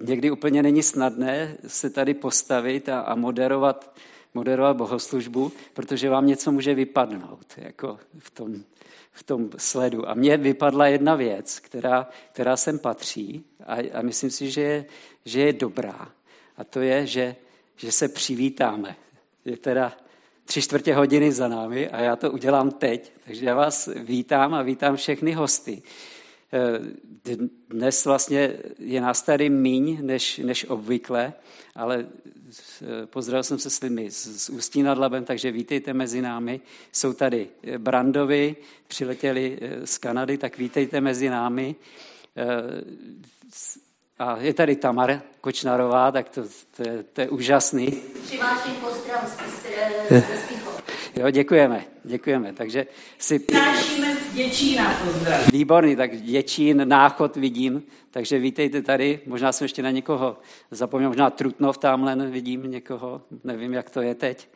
někdy úplně není snadné se tady postavit a, a moderovat, moderovat bohoslužbu, protože vám něco může vypadnout jako v tom, v tom sledu. A mně vypadla jedna věc, která, která sem patří a, a myslím si, že je, že je dobrá. A to je, že, že se přivítáme. Je teda tři čtvrtě hodiny za námi a já to udělám teď. Takže já vás vítám a vítám všechny hosty. Eh, dnes vlastně je nás tady míň než, než obvykle, ale eh, pozdravil jsem se s lidmi z, z Ústí nad Labem, takže vítejte mezi námi. Jsou tady eh, Brandovi, přiletěli z Kanady, tak vítejte mezi námi. A je tady Tamar Kočnarová, tak to, to, je, to je úžasný. Přivážím pozdrav z, z Jo, děkujeme, děkujeme. Takže si... Nášíme z Děčína pozdrav. Výborný, tak Děčín, Náchod vidím, takže vítejte tady. Možná jsem ještě na někoho zapomněl, možná Trutnov tamhle vidím někoho, nevím, jak to je teď.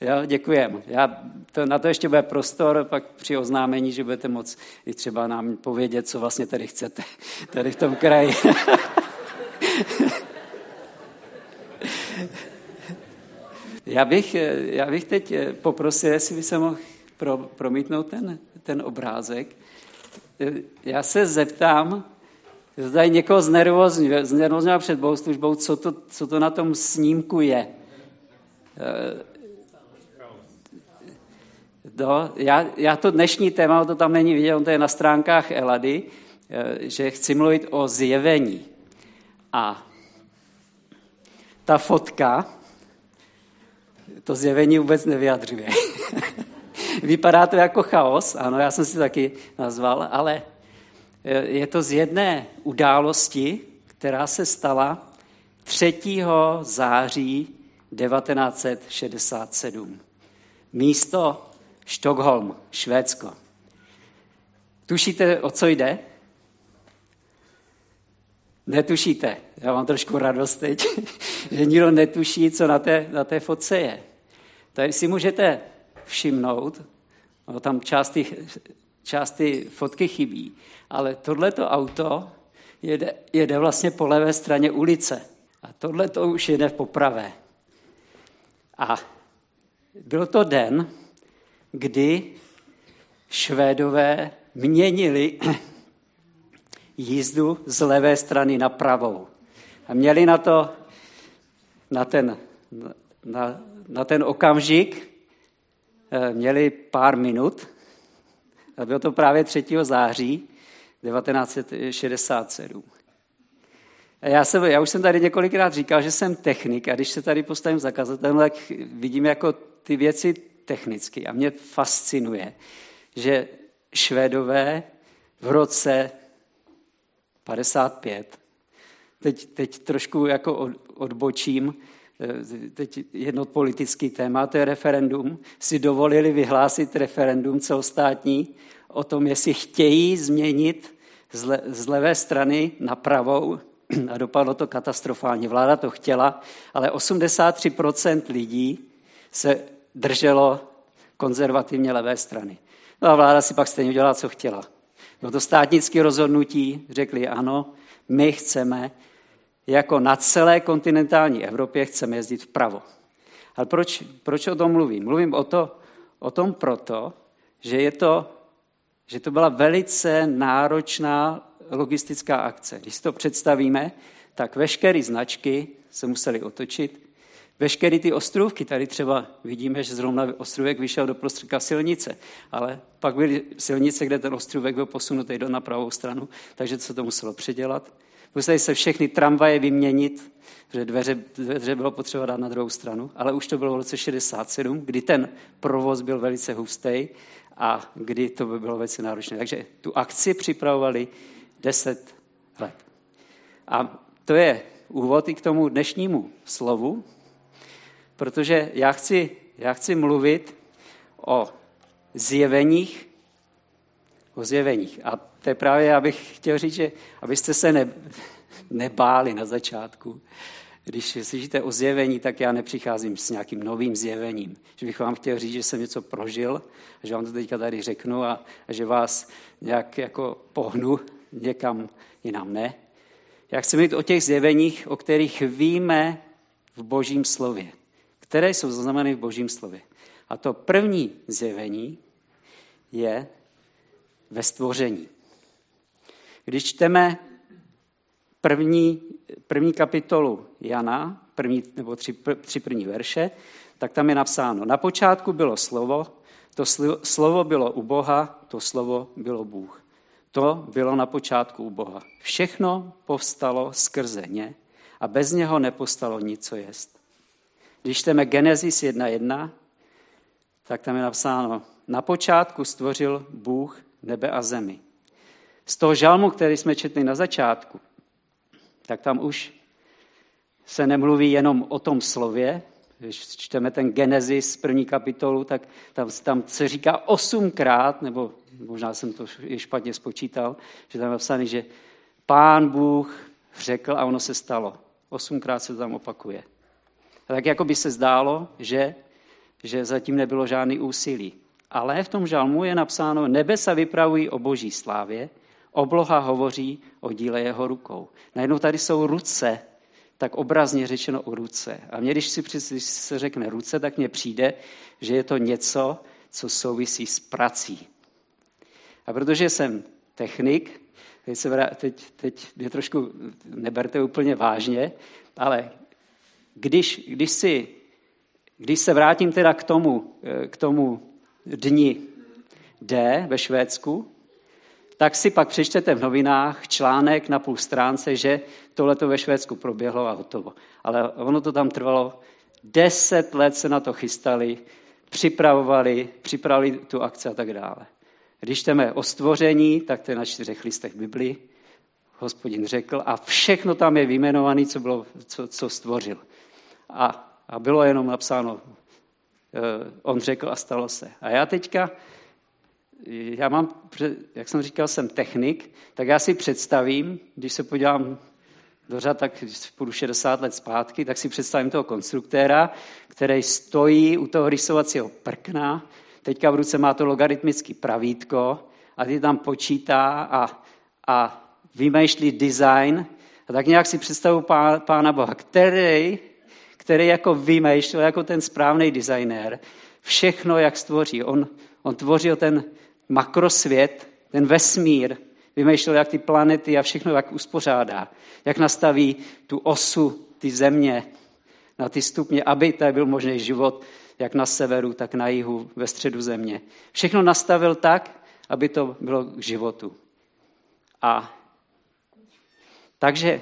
Jo, děkujem. Já, to, na to ještě bude prostor, pak při oznámení, že budete moct i třeba nám povědět, co vlastně tady chcete, tady v tom kraji. Já bych, já bych teď poprosil, jestli by se mohl pro, promítnout ten, ten obrázek. Já se zeptám, zda někoho znervozňuje před bohoslužbou, co to, co to na tom snímku je. No, já, já to dnešní téma, to tam není vidět, on to je na stránkách Elady, že chci mluvit o zjevení. A ta fotka, to zjevení vůbec nevyjadřuje. Vypadá to jako chaos, ano, já jsem si taky nazval, ale e, je to z jedné události, která se stala 3. září 1967. Místo Stockholm, Švédsko. Tušíte, o co jde? Netušíte. Já mám trošku radost teď, že nikdo netuší, co na té, na té fotce je. Tady si můžete všimnout, no, tam část části fotky chybí, ale tohleto auto jede, jede vlastně po levé straně ulice. A tohle to už jede po pravé. A byl to den, kdy Švédové měnili jízdu z levé strany na pravou. A měli na to, na ten, na, na ten okamžik, eh, měli pár minut. A bylo to právě 3. září 1967. A já, jsem, já už jsem tady několikrát říkal, že jsem technik a když se tady postavím zakazatelem, tak vidím jako ty věci technicky. A mě fascinuje, že Švédové v roce 55, teď, teď trošku jako odbočím, eh, teď jedno politický téma, to je referendum, si dovolili vyhlásit referendum celostátní o tom, jestli chtějí změnit z levé strany na pravou a dopadlo to katastrofálně. Vláda to chtěla, ale 83% lidí se drželo konzervativně levé strany. No a vláda si pak stejně udělala, co chtěla. Bylo to státnické rozhodnutí, řekli ano, my chceme, jako na celé kontinentální Evropě chceme jezdit vpravo. Ale proč, proč o tom mluvím? Mluvím o, to, o tom proto, že, je to, že to byla velice náročná logistická akce. Když si to představíme, tak veškeré značky se museli otočit, Veškeré ty ostrůvky, tady třeba vidíme, že zrovna ostrůvek vyšel do prostředka silnice, ale pak byly silnice, kde ten ostrůvek byl posunutý do na pravou stranu, takže se to muselo předělat. Museli se všechny tramvaje vyměnit, že dveře, dveře bylo potřeba dát na druhou stranu, ale už to bylo v roce 67, kdy ten provoz byl velice hustý a kdy to by bylo velice náročné. Takže tu akci připravovali 10 let. A to je úvod i k tomu dnešnímu slovu, protože já chci, já chci mluvit o zjeveních, o zjeveních. A to je právě, já bych chtěl říct, že abyste se ne, nebáli na začátku. Když slyšíte o zjevení, tak já nepřicházím s nějakým novým zjevením. Že bych vám chtěl říct, že jsem něco prožil, že vám to teďka tady řeknu a, a že vás nějak jako pohnu někam jinam ne. Já chci mluvit o těch zjeveních, o kterých víme v Božím slově, které jsou zaznamenány v Božím slově. A to první zjevení je ve stvoření. Když čteme první, první kapitolu Jana, první, nebo tři, tři první verše, tak tam je napsáno, na počátku bylo slovo, to slovo bylo u Boha, to slovo bylo Bůh. To bylo na počátku u Boha. Všechno povstalo skrze ně a bez něho nepostalo nic, co jest. Když čteme Genesis 1.1, tak tam je napsáno, na počátku stvořil Bůh nebe a zemi. Z toho žalmu, který jsme četli na začátku, tak tam už se nemluví jenom o tom slově, když čteme ten Genesis první kapitolu, tak tam, tam se říká osmkrát, nebo možná jsem to i špatně spočítal, že tam je napsané, že pán Bůh řekl a ono se stalo. Osmkrát se to tam opakuje. A tak jako by se zdálo, že, že zatím nebylo žádný úsilí. Ale v tom žalmu je napsáno, nebesa vypravují o boží slávě, obloha hovoří o díle jeho rukou. Najednou tady jsou ruce, tak obrazně řečeno o ruce. A mě, když, si, když se řekne ruce, tak mně přijde, že je to něco, co souvisí s prací. A protože jsem technik, teď, se vrát, teď, teď mě trošku neberte úplně vážně, ale když, když, si, když se vrátím teda k tomu, k tomu dni D ve Švédsku, tak si pak přečtete v novinách článek na půl stránce, že tohle to ve Švédsku proběhlo a hotovo. Ale ono to tam trvalo deset let se na to chystali, připravovali, připravili tu akci a tak dále. Když jdeme o stvoření, tak to je na čtyřech listech Biblii, hospodin řekl, a všechno tam je vyjmenované, co, bylo, co, co stvořil. A, a bylo jenom napsáno, eh, on řekl a stalo se. A já teďka já mám, jak jsem říkal, jsem technik, tak já si představím, když se podívám do řad, tak když půjdu 60 let zpátky, tak si představím toho konstruktéra, který stojí u toho rysovacího prkna, teďka v ruce má to logaritmický pravítko a ty tam počítá a, a vymýšlí design. A tak nějak si představu pá, pána Boha, který, který jako vymýšlel, jako ten správný designér, všechno, jak stvoří. On, on tvořil ten makrosvět, ten vesmír, vymýšlel, jak ty planety a všechno, jak uspořádá, jak nastaví tu osu, ty země na ty stupně, aby tady byl možný život, jak na severu, tak na jihu, ve středu země. Všechno nastavil tak, aby to bylo k životu. A takže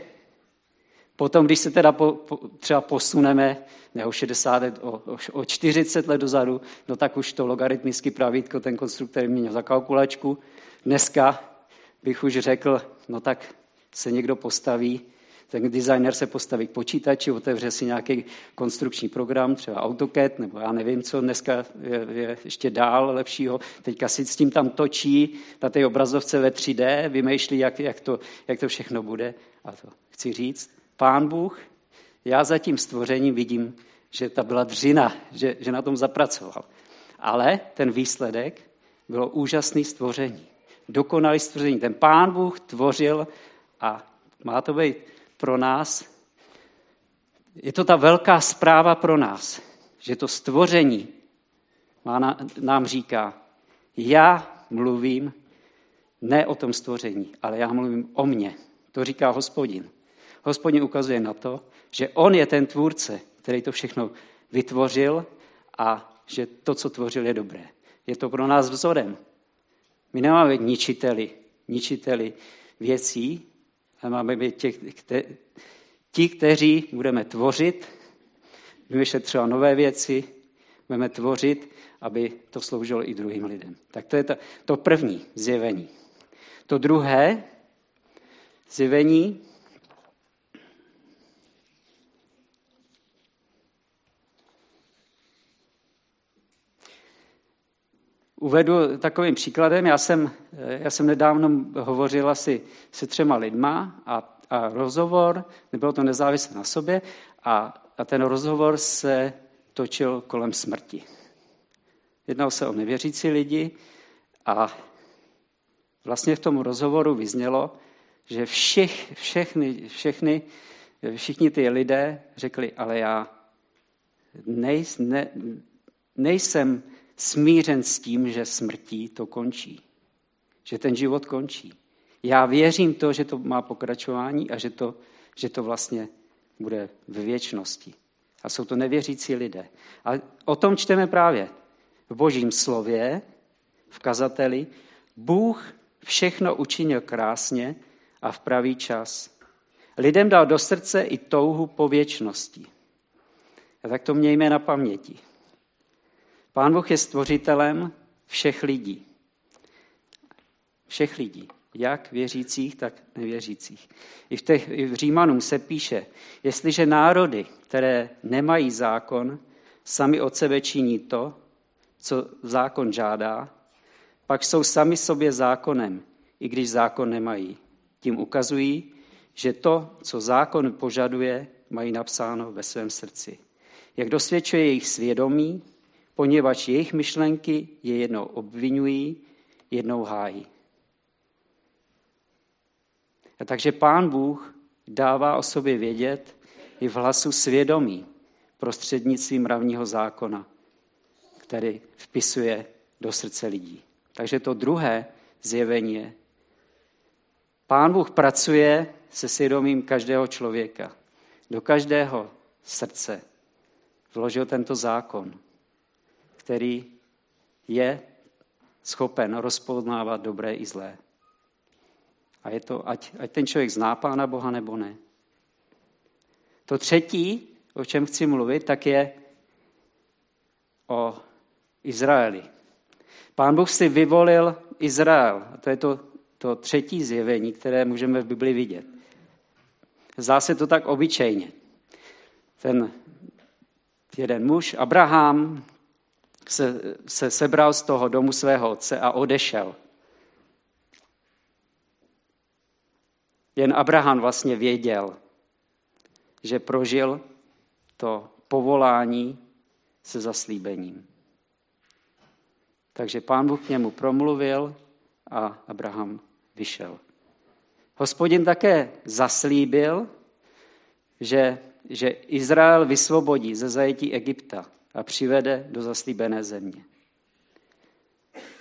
potom, když se teda po, po, třeba posuneme ne o 60 let, o, o 40 let dozadu, no tak už to logaritmický pravítko ten konstruktor měl za kalkulačku. Dneska bych už řekl, no tak se někdo postaví, ten designer se postaví k počítači, otevře si nějaký konstrukční program, třeba AutoCAD, nebo já nevím, co dneska je, je ještě dál lepšího. Teďka si s tím tam točí na té obrazovce ve 3D, vymýšlí, jak, jak, to, jak to všechno bude. A to chci říct, pán Bůh já za tím stvořením vidím, že ta byla dřina, že, že na tom zapracoval. Ale ten výsledek bylo úžasný stvoření. Dokonalý stvoření. Ten pán Bůh tvořil a má to být pro nás, je to ta velká zpráva pro nás, že to stvoření má na, nám říká, já mluvím ne o tom stvoření, ale já mluvím o mně. To říká hospodin. Hospodin ukazuje na to, že on je ten tvůrce, který to všechno vytvořil a že to, co tvořil, je dobré. Je to pro nás vzorem. My nemáme být ničiteli, ničiteli věcí, ale máme být těch, kte, ti, kteří budeme tvořit, vymýšlet třeba nové věci, budeme tvořit, aby to sloužilo i druhým lidem. Tak to je to, to první zjevení. To druhé zjevení Uvedu takovým příkladem. Já jsem, já jsem nedávno hovořil asi se třema lidma a, a rozhovor, nebylo to nezávisle na sobě, a, a ten rozhovor se točil kolem smrti. Jednalo se o nevěřící lidi a, vlastně v tom rozhovoru vyznělo, že všech, všechny, všechny, všichni ty lidé řekli, ale já nej, ne, nejsem smířen s tím, že smrtí to končí. Že ten život končí. Já věřím to, že to má pokračování a že to, že to vlastně bude ve věčnosti. A jsou to nevěřící lidé. A o tom čteme právě v božím slově, v kazateli. Bůh všechno učinil krásně a v pravý čas. Lidem dal do srdce i touhu po věčnosti. A tak to mějme na paměti. Pán Bůh je stvořitelem všech lidí. Všech lidí, jak věřících, tak nevěřících. I v, těch, I v Římanům se píše, jestliže národy, které nemají zákon, sami od sebe činí to, co zákon žádá, pak jsou sami sobě zákonem, i když zákon nemají. Tím ukazují, že to, co zákon požaduje, mají napsáno ve svém srdci. Jak dosvědčuje jejich svědomí, poněvadž jejich myšlenky je jednou obvinují, jednou hájí. A takže Pán Bůh dává o sobě vědět i v hlasu svědomí prostřednictvím mravního zákona, který vpisuje do srdce lidí. Takže to druhé zjevení je, Pán Bůh pracuje se svědomím každého člověka. Do každého srdce vložil tento zákon, který je schopen rozpoznávat dobré i zlé. A je to, ať, ať ten člověk zná Pána Boha nebo ne. To třetí, o čem chci mluvit, tak je o Izraeli. Pán Bůh si vyvolil Izrael. A to je to, to třetí zjevení, které můžeme v Bibli vidět. Zdá se to tak obyčejně. Ten jeden muž, Abraham, se, se sebral z toho domu svého otce a odešel. Jen Abraham vlastně věděl, že prožil to povolání se zaslíbením. Takže pán Bůh k němu promluvil a Abraham vyšel. Hospodin také zaslíbil, že, že Izrael vysvobodí ze zajetí Egypta a přivede do zaslíbené země.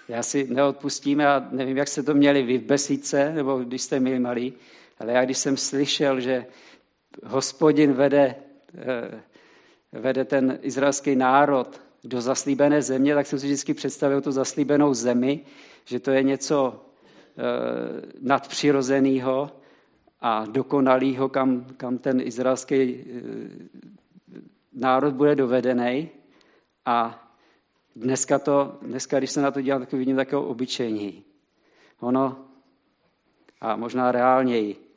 Já si neodpustím, já nevím, jak jste to měli vy v besídce, nebo když jste měli malí, ale já když jsem slyšel, že hospodin vede, eh, vede ten izraelský národ do zaslíbené země, tak jsem si vždycky představil tu zaslíbenou zemi, že to je něco eh, nadpřirozeného a dokonalého, kam, kam ten izraelský eh, národ bude dovedený. A dneska, to, dneska, když se na to dělám, tak vidím takového obyčejní. Ono, a možná reálněji.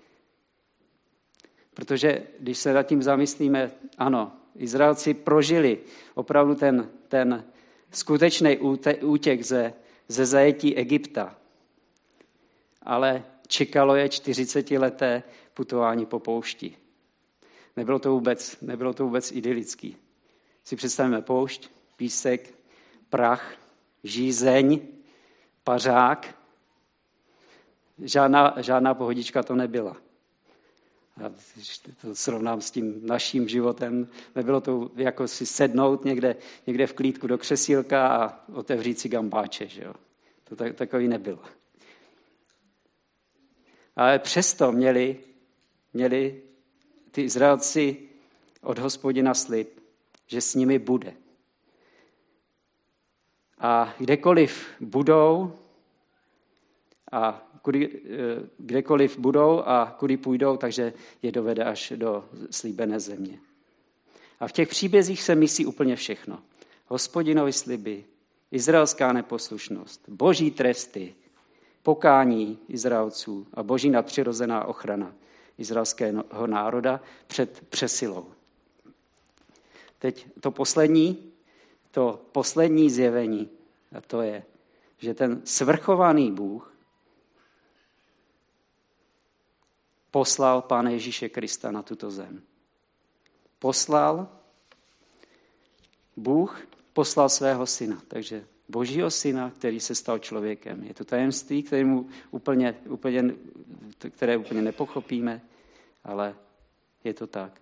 Protože když se nad tím zamyslíme, ano, Izraelci prožili opravdu ten, ten skutečný útěk ze, ze zajetí Egypta. Ale čekalo je 40 leté putování po poušti. Nebylo to vůbec, nebylo to vůbec idylický. Si představíme poušť, písek, prach, žízeň, pařák. Žádná, žádná pohodička to nebyla. Já to srovnám s tím naším životem. Nebylo to jako si sednout někde, někde v klídku do křesílka a otevřít si gambáče. Že jo? To tak, takový nebylo. Ale přesto měli, měli ty Izraelci od hospodina slib, že s nimi bude. A kdekoliv budou, a kudy, eh, kdekoliv budou a kudy půjdou, takže je dovede až do slíbené země. A v těch příbězích se myslí úplně všechno. Hospodinovi sliby, izraelská neposlušnost, boží tresty, pokání Izraelců a boží nadpřirozená ochrana izraelského národa před přesilou. Teď to poslední, to poslední zjevení, a to je, že ten svrchovaný Bůh poslal Pána Ježíše Krista na tuto zem. Poslal, Bůh poslal svého syna. Takže Božího syna, který se stal člověkem. Je to tajemství, kterému úplně, úplně, které úplně nepochopíme, ale je to tak.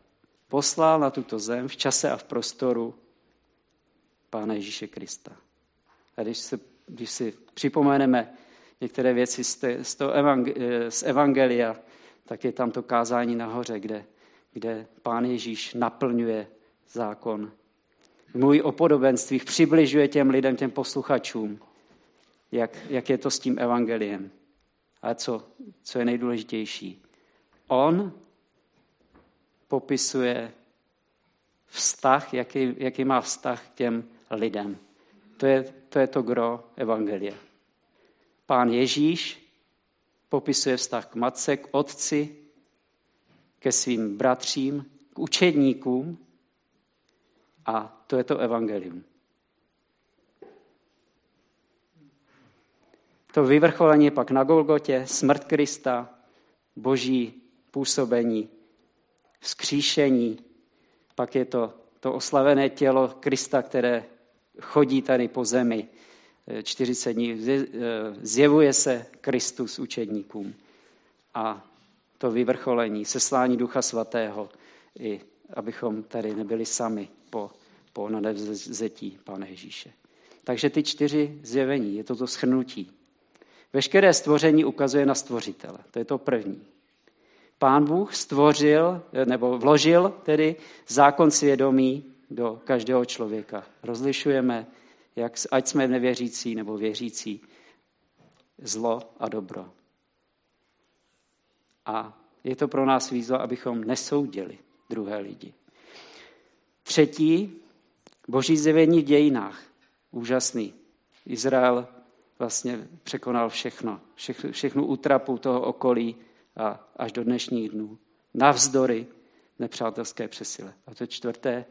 Poslal na tuto zem v čase a v prostoru Pána Ježíše Krista. A když, se, když si připomeneme některé věci z, te, z, toho evang, z Evangelia, tak je tam to kázání nahoře, kde, kde Pán Ježíš naplňuje zákon. Můj o podobenstvích přibližuje těm lidem, těm posluchačům, jak, jak je to s tím evangeliem. A co, co je nejdůležitější? On popisuje vztah, jaký, jaký má vztah k těm lidem. To je, to je to gro evangelie. Pán Ježíš popisuje vztah k matce, k otci, ke svým bratřím, k učedníkům a to je to evangelium. To vyvrcholení pak na Golgotě, smrt Krista, boží působení, vzkříšení, pak je to to oslavené tělo Krista, které chodí tady po zemi 40 dní, zjevuje se Kristus učedníkům. A to vyvrcholení, seslání Ducha Svatého, i abychom tady nebyli sami po, po nadevzetí Pána Ježíše. Takže ty čtyři zjevení, je to to schrnutí. Veškeré stvoření ukazuje na stvořitele. To je to první. Pán Bůh stvořil, nebo vložil tedy zákon svědomí do každého člověka. Rozlišujeme, jak, ať jsme nevěřící nebo věřící, zlo a dobro. A je to pro nás výzva, abychom nesoudili druhé lidi. Třetí, boží zjevení v dějinách. Úžasný. Izrael vlastně překonal všechno, všechnu, útrapu toho okolí a až do dnešních dnů. Navzdory nepřátelské přesile. A to čtvrté,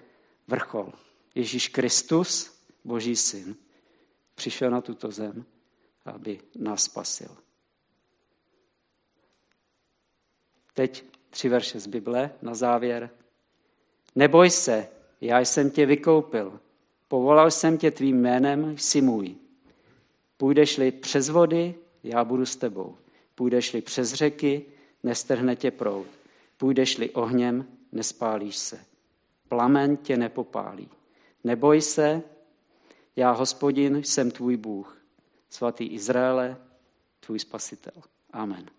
vrchol. Ježíš Kristus, Boží syn, přišel na tuto zem, aby nás spasil. Teď tři verše z Bible na závěr. Neboj se, já jsem tě vykoupil. Povolal jsem tě tvým jménem, jsi můj. Půjdeš-li přes vody, já budu s tebou. Půjdeš-li přes řeky, nestrhne tě proud. Půjdeš-li ohněm, nespálíš se. Plamen tě nepopálí. Neboj se, já, hospodin, jsem tvůj Bůh, svatý Izraele, tvůj spasitel. Amen.